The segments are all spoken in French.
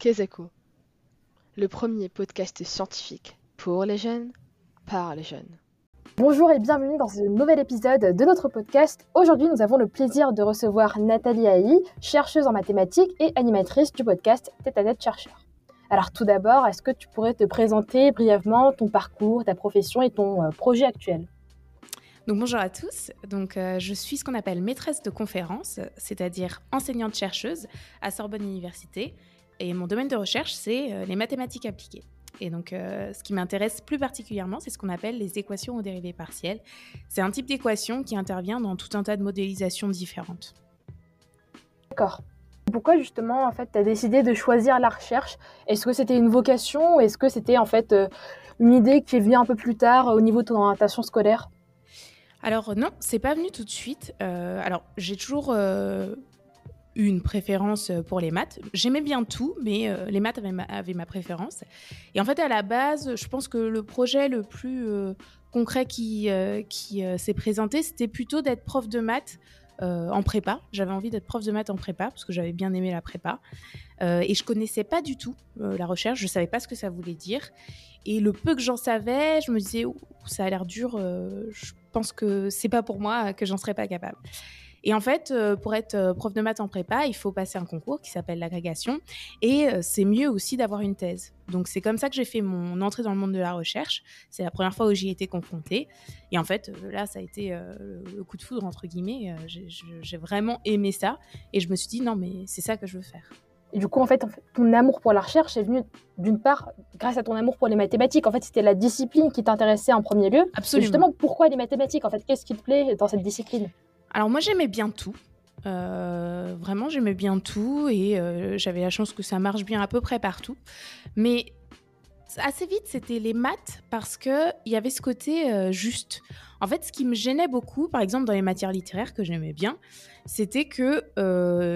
Kezako, le premier podcast scientifique pour les jeunes, par les jeunes. Bonjour et bienvenue dans ce nouvel épisode de notre podcast. Aujourd'hui, nous avons le plaisir de recevoir Nathalie Haï, chercheuse en mathématiques et animatrice du podcast Tête à Tête Chercheur. Alors tout d'abord, est-ce que tu pourrais te présenter brièvement ton parcours, ta profession et ton euh, projet actuel? Donc bonjour à tous. Donc euh, je suis ce qu'on appelle maîtresse de conférence, c'est-à-dire enseignante chercheuse à Sorbonne Université et mon domaine de recherche c'est euh, les mathématiques appliquées. Et donc ce qui m'intéresse plus particulièrement, c'est ce qu'on appelle les équations aux dérivées partielles. C'est un type d'équation qui intervient dans tout un tas de modélisations différentes. D'accord. Pourquoi justement en fait tu as décidé de choisir la recherche? Est-ce que c'était une vocation ou est-ce que c'était en fait euh, une idée qui est venue un peu plus tard au niveau de ton orientation scolaire? Alors non, c'est pas venu tout de suite. Euh, alors j'ai toujours euh, une préférence pour les maths. J'aimais bien tout, mais les maths avaient ma, préférence. Et en fait à la base, je pense que le projet le plus concret qui, s'est présenté, c'était plutôt d'être prof de maths euh, en prépa. J'avais envie d'être prof de maths en prépa parce que j'avais bien aimé la prépa. Euh, et je connaissais pas du tout euh, la recherche, je savais pas ce que ça voulait dire. Et le peu que j'en savais, je me disais, ça a l'air dur, je pense que c'est pas pour moi, que j'en serais pas capable. Et en fait, euh, pour être euh, prof de maths en prépa, il faut passer un concours qui s'appelle l'agrégation. Et euh, c'est mieux aussi d'avoir une thèse. Donc c'est comme ça que j'ai fait mon entrée dans le monde de la recherche. C'est la première fois où j'y ai été confrontée. Et en fait, là, ça a été le coup de foudre, entre guillemets. J'ai vraiment aimé ça. Et je me suis dit, non, mais c'est ça que je veux faire. Et du coup, en fait, ton amour pour la recherche est venu d'une part grâce à ton amour pour les mathématiques. En fait, c'était la discipline qui t'intéressait en premier lieu. Absolument. justement, pourquoi les mathématiques En fait, qu'est-ce qui te plaît dans cette discipline? Alors moi j'aimais bien tout. Euh, vraiment j'aimais bien tout et euh, j'avais la chance que ça marche bien à peu près partout. Mais assez vite c'était les maths parce qu'il y avait ce côté euh, juste. En fait ce qui me gênait beaucoup, par exemple dans les matières littéraires que j'aimais bien, c'était que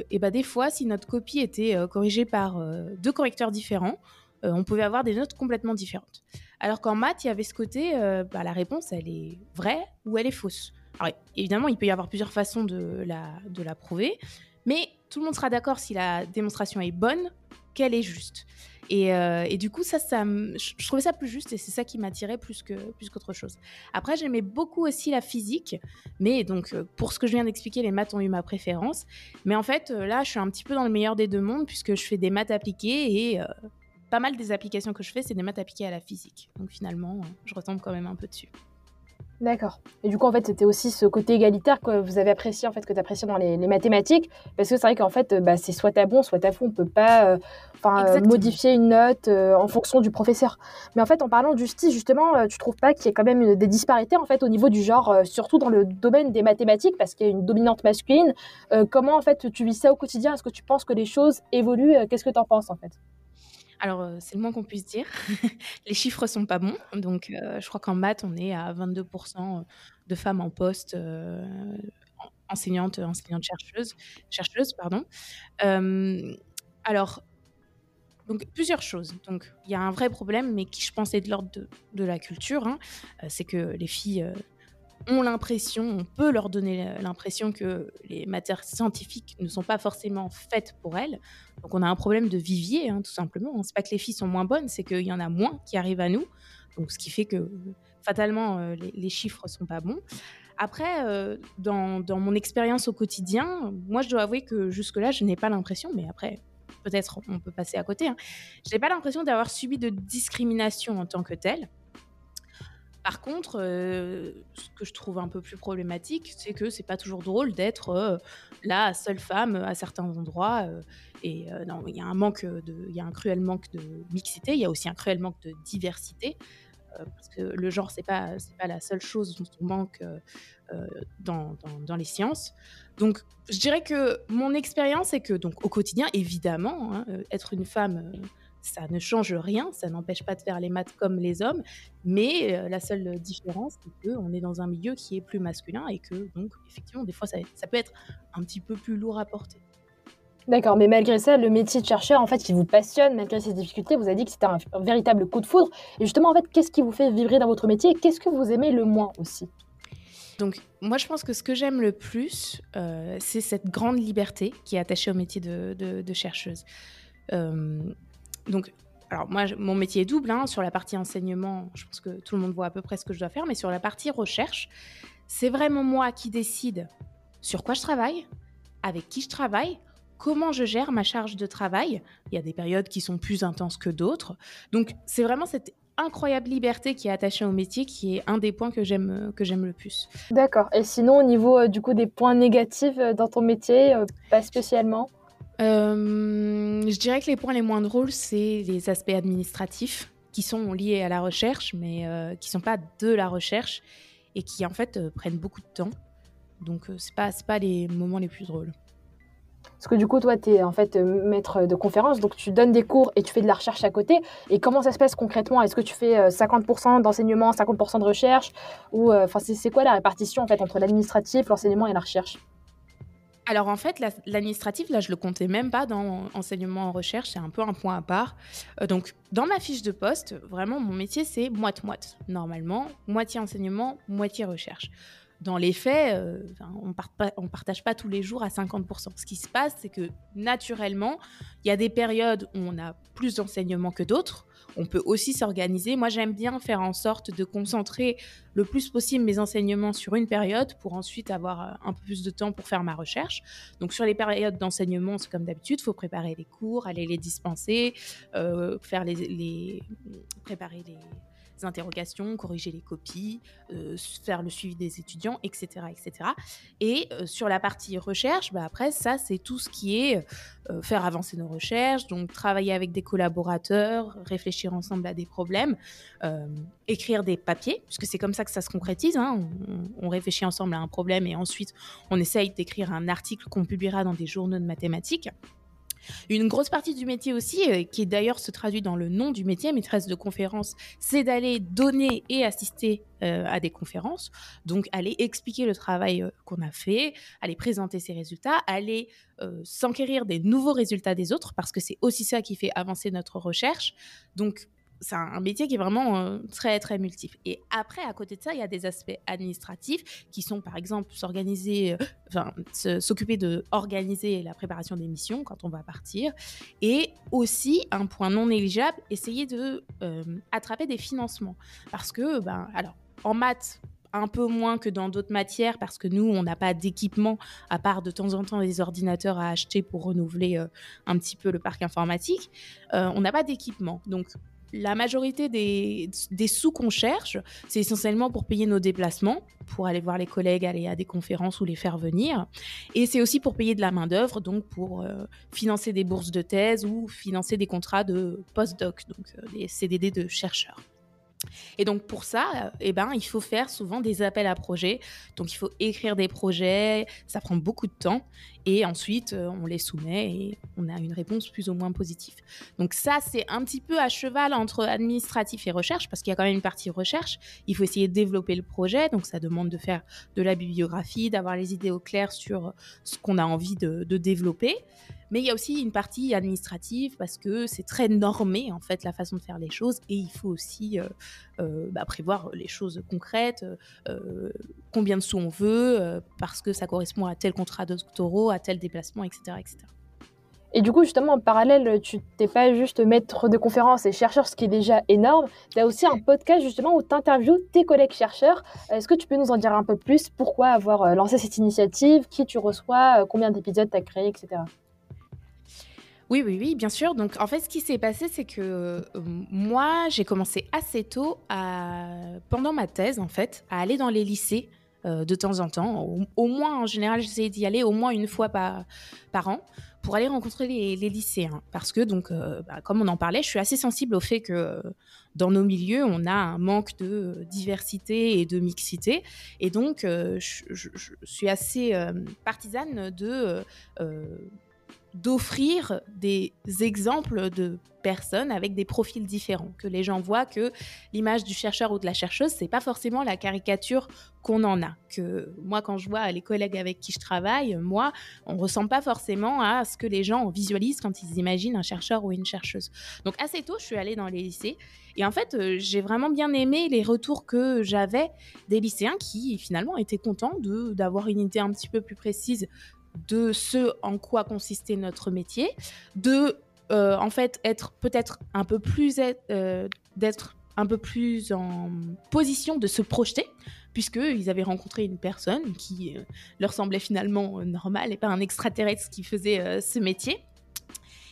et eh ben, des fois si notre copie était corrigée par deux correcteurs différents, on pouvait avoir des notes complètement différentes. Alors qu'en maths, il y avait ce côté, bah, la réponse, elle est vraie ou elle est fausse. Alors, évidemment, il peut y avoir plusieurs façons de la, prouver, mais tout le monde sera d'accord si la démonstration est bonne, qu'elle est juste. Et, euh, du coup, ça, ça, je trouvais ça plus juste et c'est ça qui m'attirait plus que plus qu'autre chose. Après, j'aimais beaucoup aussi la physique, mais donc euh, pour ce que je viens d'expliquer, les maths ont eu ma préférence. Mais en fait, euh, là, je suis un petit peu dans le meilleur des deux mondes puisque je fais des maths appliquées et pas mal des applications que je fais, c'est des maths appliquées à la physique. Donc finalement, je retombe quand même un peu dessus. D'accord. Et du coup, en fait, c'était aussi ce côté égalitaire que vous avez apprécié, en fait, que tu appréciais dans les, mathématiques. Parce que c'est vrai qu'en fait, bah, c'est soit à bon, soit à faux. On ne peut pas euh, enfin modifier une note euh, en fonction du professeur. Mais en fait, en parlant de justice, justement, euh, tu trouves pas qu'il y ait quand même des disparités, en fait, au niveau du genre, surtout dans le domaine des mathématiques, parce qu'il y a une dominante masculine. comment, en fait, tu vis ça au quotidien? Est-ce que tu penses que les choses évoluent? Qu'est-ce que tu en penses, en fait? Alors, c'est le moins qu'on puisse dire. les chiffres sont pas bons. Donc, je crois qu'en maths, on est à 22% de femmes en poste enseignantes, chercheuses, pardon. alors, plusieurs choses. Donc, il y a un vrai problème, mais qui, je pense, est de l'ordre de, la culture. Hein. C'est que les filles ont l'impression, on peut leur donner l'impression que les matières scientifiques ne sont pas forcément faites pour elles. Donc on a un problème de vivier, hein, tout simplement. C'est pas que les filles sont moins bonnes, c'est qu'il y en a moins qui arrivent à nous. Donc ce qui fait que fatalement euh, les, chiffres sont pas bons. Après, euh, dans, mon expérience au quotidien, moi je dois avouer que jusque-là, je n'ai pas l'impression, mais après, peut-être on peut passer à côté, hein, je n'ai pas l'impression d'avoir subi de discrimination en tant que telle. Par contre, euh, ce que je trouve un peu plus problématique, c'est que c'est pas toujours drôle d'être euh, la seule femme à certains endroits. Euh, et non, il y a un manque de, il y a un cruel manque de mixité. Il y a aussi un cruel manque de diversité, parce que le genre c'est pas c'est pas la seule chose dont on manque dans, dans, les sciences. Donc, je dirais que mon expérience est que donc au quotidien, évidemment, hein, être une femme ça ne change rien, ça n'empêche pas de faire les maths comme les hommes, mais euh, la seule différence, c'est qu'on est dans un milieu qui est plus masculin et que, donc, effectivement, des fois, ça, peut être un petit peu plus lourd à porter. D'accord, mais malgré ça, le métier de chercheur, en fait, qui vous passionne, malgré ces difficultés, vous avez dit que c'était un, véritable coup de foudre. Et justement, en fait, qu'est-ce qui vous fait vibrer dans votre métier? Qu'est-ce que vous aimez le moins aussi? Donc, moi, je pense que ce que j'aime le plus, euh, c'est cette grande liberté qui est attachée au métier de, chercheuse. Euh, donc, alors moi, mon métier est double. Hein. Sur la partie enseignement, je pense que tout le monde voit à peu près ce que je dois faire, mais sur la partie recherche, c'est vraiment moi qui décide sur quoi je travaille, avec qui je travaille, comment je gère ma charge de travail. Il y a des périodes qui sont plus intenses que d'autres. Donc, c'est vraiment cette incroyable liberté qui est attachée au métier qui est un des points que j'aime que j'aime le plus. D'accord. Et sinon, au niveau euh, du coup des points négatifs euh, dans ton métier, euh, pas spécialement? Je dirais que les points les moins drôles, c'est les aspects administratifs qui sont liés à la recherche, mais qui sont pas de la recherche et qui en fait prennent beaucoup de temps. Donc, c'est pas c'est pas les moments les plus drôles. Parce que du coup, toi, tu es en fait euh, maître de conférence, donc tu donnes des cours et tu fais de la recherche à côté. Et comment ça se passe concrètement? Est-ce que tu fais 50% euh, d'enseignement, 50% de recherche? Ou euh, enfin, c'est quoi la répartition en fait entre l'administratif, l'enseignement et la recherche? Alors en fait, l'administratif, là, je le comptais même pas dans enseignement en recherche, c'est un peu un point à part. donc dans ma fiche de poste, vraiment, mon métier, c'est moite-moite. Normalement, moitié enseignement, moitié recherche dans les faits, euh, on ne partage pas tous les jours à 50%. Ce qui se passe, c'est que naturellement, il y a des périodes où on a plus d'enseignement que d'autres. On peut aussi s'organiser. Moi, j'aime bien faire en sorte de concentrer le plus possible mes enseignements sur une période pour ensuite avoir euh, un peu plus de temps pour faire ma recherche. Donc, sur les périodes d'enseignement, c'est comme d'habitude, il faut préparer les cours, aller les dispenser, euh, faire les, préparer les interrogations, corriger les copies, euh, faire le suivi des étudiants, etc. etc. Et euh, sur la partie recherche, bah, après, ça, c'est tout ce qui est euh, faire avancer nos recherches, donc travailler avec des collaborateurs, réfléchir ensemble à des problèmes, écrire des papiers, puisque c'est comme ça que ça se concrétise. Hein. On, on, réfléchit ensemble à un problème et ensuite on essaye d'écrire un article qu'on publiera dans des journaux de mathématiques. Une grosse partie du métier aussi, euh, qui d'ailleurs se traduit dans le nom du métier, maîtresse de conférence, c'est d'aller donner et assister euh, à des conférences. Donc, aller expliquer le travail euh, qu'on a fait, aller présenter ses résultats, aller s'enquérir des nouveaux résultats des autres, parce que c'est aussi ça qui fait avancer notre recherche. Donc, c'est un métier qui est vraiment euh, très très multiple. Et après, à côté de ça, il y a des aspects administratifs qui sont par exemple s'organiser, euh, enfin s'occuper de organiser la préparation des missions quand on va partir, et aussi un point non négligeable, essayer de euh, attraper des financements, parce que ben alors en maths un peu moins que dans d'autres matières parce que nous, on n'a pas d'équipement à part de temps en temps des ordinateurs à acheter pour renouveler un petit peu le parc informatique. on n'a pas d'équipement. Donc, la majorité des, sous qu'on cherche, c'est essentiellement pour payer nos déplacements, pour aller voir les collègues, aller à des conférences ou les faire venir. Et c'est aussi pour payer de la main-d'œuvre, donc pour euh, financer des bourses de thèse ou financer des contrats de post-doc, donc euh, des CDD de chercheurs. Et donc pour ça, euh, eh ben, il faut faire souvent des appels à projets. Donc il faut écrire des projets, ça prend beaucoup de temps. Et ensuite, euh, on les soumet et on a une réponse plus ou moins positive. Donc ça, c'est un petit peu à cheval entre administratif et recherche, parce qu'il y a quand même une partie recherche. Il faut essayer de développer le projet, donc ça demande de faire de la bibliographie, d'avoir les idées au clair sur ce qu'on a envie de, développer. Mais il y a aussi une partie administrative parce que c'est très normé en fait la façon de faire les choses et il faut aussi euh, euh, bah, prévoir les choses concrètes, combien de sous on veut parce que ça correspond à tel contrat de doctoraux, à tel déplacement, etc. etc. Et du coup, justement, en parallèle, tu n'es pas juste maître de conférences et chercheur, ce qui est déjà énorme. Tu as aussi un podcast, justement, où tu interviews tes collègues chercheurs. Est-ce que tu peux nous en dire un peu plus? Pourquoi avoir euh, lancé cette initiative? Qui tu reçois? Euh, Combien d'épisodes tu as créé, etc. Oui, oui, oui, bien sûr. Donc, en fait, ce qui s'est passé, c'est que euh, moi, j'ai commencé assez tôt, à, pendant ma thèse, en fait, à aller dans les lycées euh, de temps en temps. Au, moins, en général, j'essayais d'y aller au moins une fois par, an pour aller rencontrer les, lycéens. Parce que, donc, euh, bah, comme on en parlait, je suis assez sensible au fait que euh, dans nos milieux, on a un manque de diversité et de mixité. Et donc, je, suis assez partisane de d'offrir des exemples de personnes avec des profils différents, que les gens voient que l'image du chercheur ou de la chercheuse, c'est pas forcément la caricature qu'on en a. Que moi, quand je vois les collègues avec qui je travaille, moi, on ressent pas forcément à ce que les gens visualisent quand ils imaginent un chercheur ou une chercheuse. Donc assez tôt, je suis allée dans les lycées et en fait, euh, j'ai vraiment bien aimé les retours que j'avais des lycéens qui finalement étaient contents d'avoir une idée un petit peu plus précise de ce en quoi consistait notre métier, de en fait être peut-être un peu plus d'être un peu plus en position de se projeter, puisqu'ils avaient rencontré une personne qui leur semblait finalement normale et pas un extraterrestre qui faisait ce métier.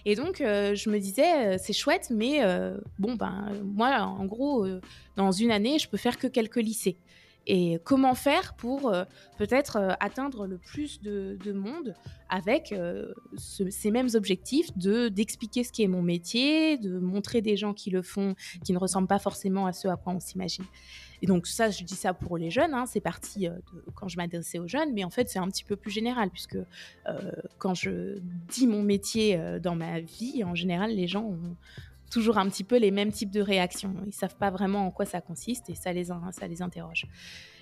Et donc, euh, je me disais, euh, c'est chouette, mais euh, bon, ben, moi, en gros, dans une année, je peux faire que quelques lycées. Et comment faire pour peut-être atteindre le plus de, monde avec ces mêmes objectifs de d'expliquer ce qui est mon métier, de montrer des gens qui le font, qui ne ressemblent pas forcément à ce à quoi on s'imagine. Et donc ça, je dis ça pour les jeunes, hein, c'est parti euh, quand je m'adressais aux jeunes, mais en fait c'est un petit peu plus général, puisque euh, quand je dis mon métier euh, dans ma vie, en général, les gens ont toujours un petit peu les mêmes types de réactions. Ils savent pas vraiment en quoi ça consiste et ça les, ça les interroge.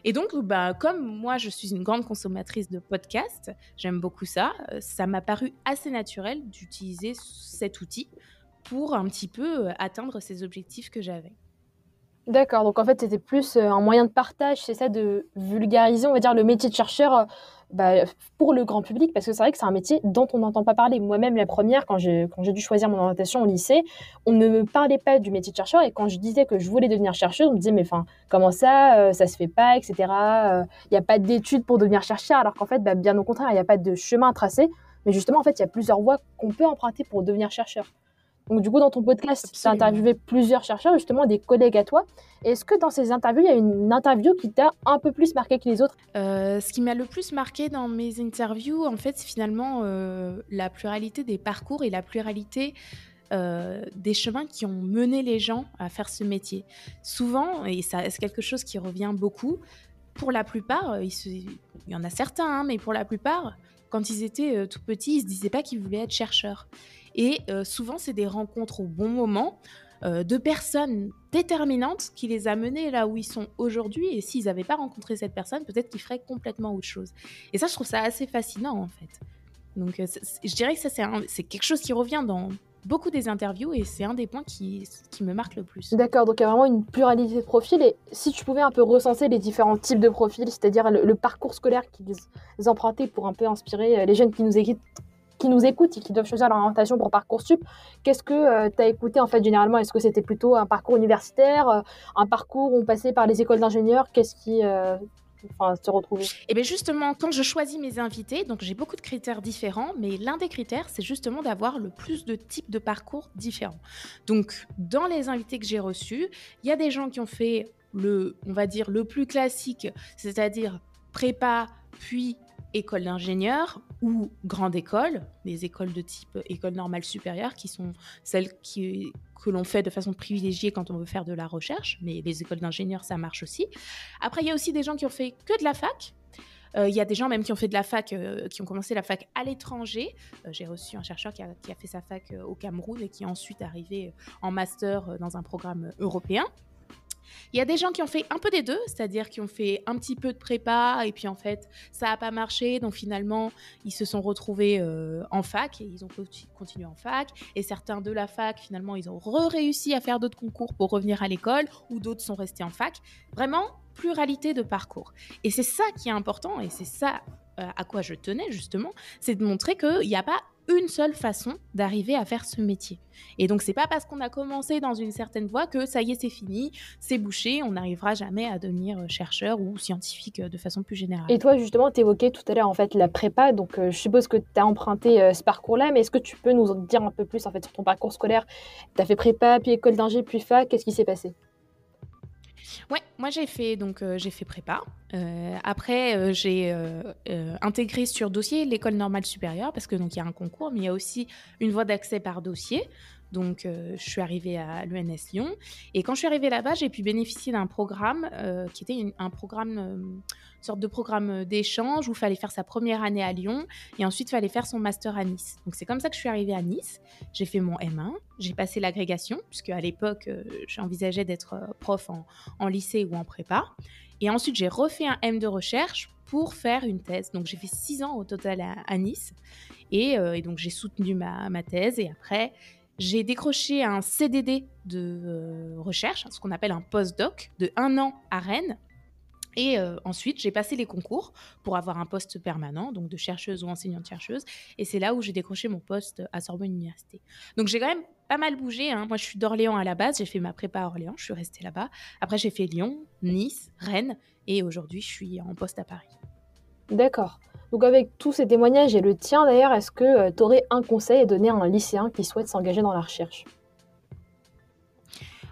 Et donc, bah, comme moi, je suis une grande consommatrice de podcasts, j'aime beaucoup ça, ça m'a paru assez naturel d'utiliser cet outil pour un petit peu atteindre ces objectifs que j'avais. D'accord, donc en fait, c'était plus euh, un moyen de partage, c'est ça, de vulgariser, on va dire, le métier de chercheur euh, bah, pour le grand public, parce que c'est vrai que c'est un métier dont on n'entend pas parler. Moi-même, la première, quand j'ai, dû choisir mon orientation au lycée, on ne me parlait pas du métier de chercheur, et quand je disais que je voulais devenir chercheuse, on me disait, mais enfin, comment ça, euh, ça se fait pas, etc. Il n'y a pas d'études pour devenir chercheur, alors qu'en fait, bah, bien au contraire, il n'y a pas de chemin à tracer, mais justement, en fait, il y a plusieurs voies qu'on peut emprunter pour devenir chercheur. Donc, du coup, dans ton podcast, tu as interviewé plusieurs chercheurs, justement des collègues à toi. Est-ce que dans ces interviews, il y a une interview qui t'a un peu plus marqué que les autres? Euh, Ce qui m'a le plus marqué dans mes interviews, en fait, c'est finalement euh, la pluralité des parcours et la pluralité euh, des chemins qui ont mené les gens à faire ce métier. Souvent, et ça c'est quelque chose qui revient beaucoup, pour la plupart, il, il y en a certains, hein, mais pour la plupart, quand ils étaient tout petits, ils se disaient pas qu'ils voulaient être chercheurs. Et euh, souvent, c'est des rencontres au bon moment euh, de personnes déterminantes qui les a menés là où ils sont aujourd'hui. Et s'ils n'avaient pas rencontré cette personne, peut-être qu'ils feraient complètement autre chose. Et ça, je trouve ça assez fascinant, en fait. Donc, euh, je dirais que ça, c'est quelque chose qui revient dans beaucoup des interviews et c'est un des points qui, me marque le plus. D'accord, donc il y a vraiment une pluralité de profils et si tu pouvais un peu recenser les différents types de profils, c'est-à-dire le, parcours scolaire qu'ils empruntaient pour un peu inspirer les jeunes qui nous écoutent, qui nous écoutent et qui doivent choisir leur orientation pour Parcoursup, qu'est-ce que euh, tu as écouté en fait généralement? Est-ce que c'était plutôt un parcours universitaire, euh, un parcours où on passait par les écoles d'ingénieurs? Qu'est-ce qui euh, enfin, se retrouvait? Et eh bien justement, quand je choisis mes invités, donc j'ai beaucoup de critères différents, mais l'un des critères, c'est justement d'avoir le plus de types de parcours différents. Donc dans les invités que j'ai reçus, il y a des gens qui ont fait le, on va dire, le plus classique, c'est-à-dire prépa, puis école d'ingénieur ou grande école, les écoles de type école normale supérieure, qui sont celles que l'on fait de façon privilégiée quand on veut faire de la recherche, mais les écoles d'ingénieurs, ça marche aussi. Après, il y a aussi des gens qui ont fait que de la fac. Euh, il y a des gens même qui ont fait de la fac, euh, qui ont commencé la fac à l'étranger. Euh, j'ai reçu un chercheur qui a, qui a, fait sa fac au Cameroun et qui est ensuite arrivé en master dans un programme européen. Il y a des gens qui ont fait un peu des deux, c'est-à-dire qui ont fait un petit peu de prépa et puis en fait ça n'a pas marché, donc finalement ils se sont retrouvés euh, en fac et ils ont continué en fac. Et certains de la fac finalement ils ont re-réussi à faire d'autres concours pour revenir à l'école ou d'autres sont restés en fac. Vraiment pluralité de parcours. Et c'est ça qui est important et c'est ça à quoi je tenais justement, c'est de montrer qu'il n'y a pas une seule façon d'arriver à faire ce métier. Et donc c'est pas parce qu'on a commencé dans une certaine voie que ça y est c'est fini, c'est bouché, on n'arrivera jamais à devenir euh, chercheur ou scientifique euh, de façon plus générale. Et toi justement tu évoquais tout à l'heure en fait la prépa, donc euh, je suppose que tu as emprunté ce parcours-là, mais est-ce que tu peux nous en dire un peu plus en fait sur ton parcours scolaire? Tu as fait prépa, puis école d'ingé, puis fac, qu'est-ce qui s'est passé? Ouais, moi j'ai fait donc euh, j'ai fait prépa. Euh, après euh, j'ai intégré sur dossier l'école normale supérieure parce que donc il y a un concours, mais il y a aussi une voie d'accès par dossier. Donc, je suis arrivée à l'ENS Lyon. Et quand je suis arrivée là-bas, j'ai pu bénéficier d'un programme qui était un programme sorte de programme d'échange où il fallait faire sa première année à Lyon et ensuite il fallait faire son master à Nice. Donc c'est comme ça que je suis arrivée à Nice. J'ai fait mon M1, j'ai passé l'agrégation, puisque à l'époque euh, j'envisageais d'être euh, prof en, lycée ou en prépa. Et ensuite j'ai refait un M de recherche pour faire une thèse. Donc j'ai fait six ans au total à, Nice. Euh, et, donc j'ai soutenu ma, ma thèse et après j'ai décroché un CDD de recherche, ce qu'on appelle un postdoc, de un an à Rennes, Et ensuite, j'ai passé les concours pour avoir un poste permanent, donc de chercheuse ou enseignante-chercheuse. Et c'est là où j'ai décroché mon poste à Sorbonne Université. Donc j'ai quand même pas mal bougé. Hein. Moi, je suis d'Orléans à la base. J'ai fait ma prépa à Orléans. Je suis restée là-bas. Après, j'ai fait Lyon, Nice, Rennes. Et aujourd'hui, je suis en poste à Paris. D'accord. Donc avec tous ces témoignages et le tien d'ailleurs, est-ce que tu aurais un conseil à donner à un lycéen qui souhaite s'engager dans la recherche?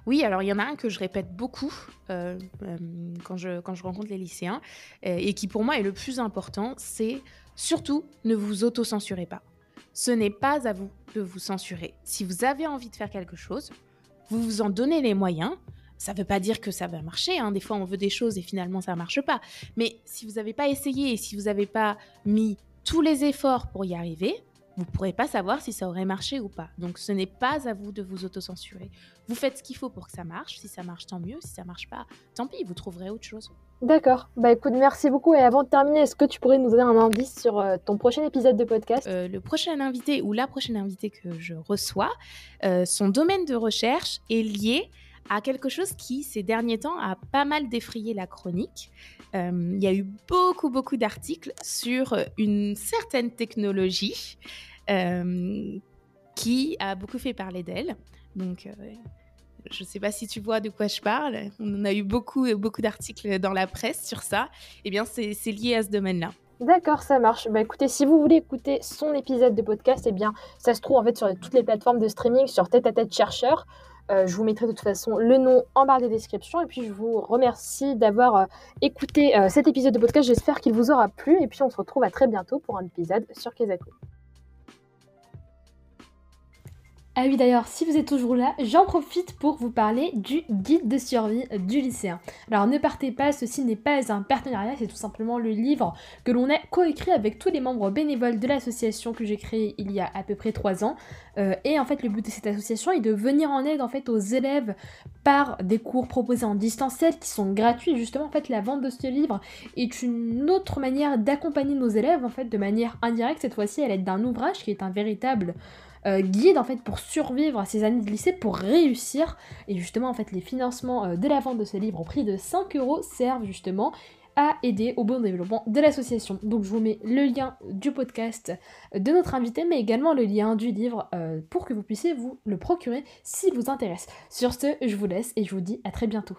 Oui, alors il y en a un que je répète beaucoup euh, euh, quand, je, quand je rencontre les lycéens euh, et qui pour moi est le plus important, c'est surtout ne vous auto-censurez pas. Ce n'est pas à vous de vous censurer. Si vous avez envie de faire quelque chose, vous vous en donnez les moyens. Ça ne veut pas dire que ça va marcher. Hein. Des fois, on veut des choses et finalement, ça ne marche pas. Mais si vous n'avez pas essayé et si vous n'avez pas mis tous les efforts pour y arriver, vous ne pourrez pas savoir si ça aurait marché ou pas. Donc ce n'est pas à vous de vous autocensurer. Vous faites ce qu'il faut pour que ça marche. Si ça marche, tant mieux. Si ça marche pas, tant pis, vous trouverez autre chose. D'accord. Bah écoute, merci beaucoup. Et avant de terminer, est-ce que tu pourrais nous donner un indice sur euh, ton prochain épisode de podcast? Euh, Le prochain invité ou la prochaine invitée que je reçois, euh, son domaine de recherche est lié à quelque chose qui, ces derniers temps, a pas mal défrayé la chronique. Il y a eu beaucoup, beaucoup d'articles sur une certaine technologie qui a beaucoup fait parler d'elle. Donc, je ne sais pas si tu vois de quoi je parle. On en a eu beaucoup, beaucoup d'articles dans la presse sur ça. Eh bien, c'est lié à ce domaine-là. D'accord, ça marche. Bah écoutez, si vous voulez écouter son épisode de podcast, eh bien, ça se trouve en fait sur toutes les plateformes de streaming, sur Tête à Tête Chercheur. Euh, je vous mettrai de toute façon le nom en barre de description. Et puis, je vous remercie d'avoir euh, écouté euh, cet épisode de podcast. J'espère qu'il vous aura plu. Et puis, on se retrouve à très bientôt pour un épisode sur Kezako. Ah oui d'ailleurs, si vous êtes toujours là, j'en profite pour vous parler du guide de survie du lycéen. Alors ne partez pas, ceci n'est pas un partenariat, c'est tout simplement le livre que l'on a coécrit avec tous les membres bénévoles de l'association que j'ai créée il y a à peu près 3 ans. Euh, et en fait le but de cette association est de venir en aide en fait aux élèves par des cours proposés en distanciel qui sont gratuits. Justement en fait la vente de ce livre est une autre manière d'accompagner nos élèves en fait de manière indirecte cette fois-ci à l'aide d'un ouvrage qui est un véritable euh, guide en fait pour survivre à ces années de lycée, pour réussir. Et justement en fait les financements euh, de la vente de ce livre au prix de 5 euros servent justement à aider au bon développement de l'association. Donc je vous mets le lien du podcast de notre invité, mais également le lien du livre euh, pour que vous puissiez vous le procurer s'il vous intéresse. Sur ce, je vous laisse et je vous dis à très bientôt.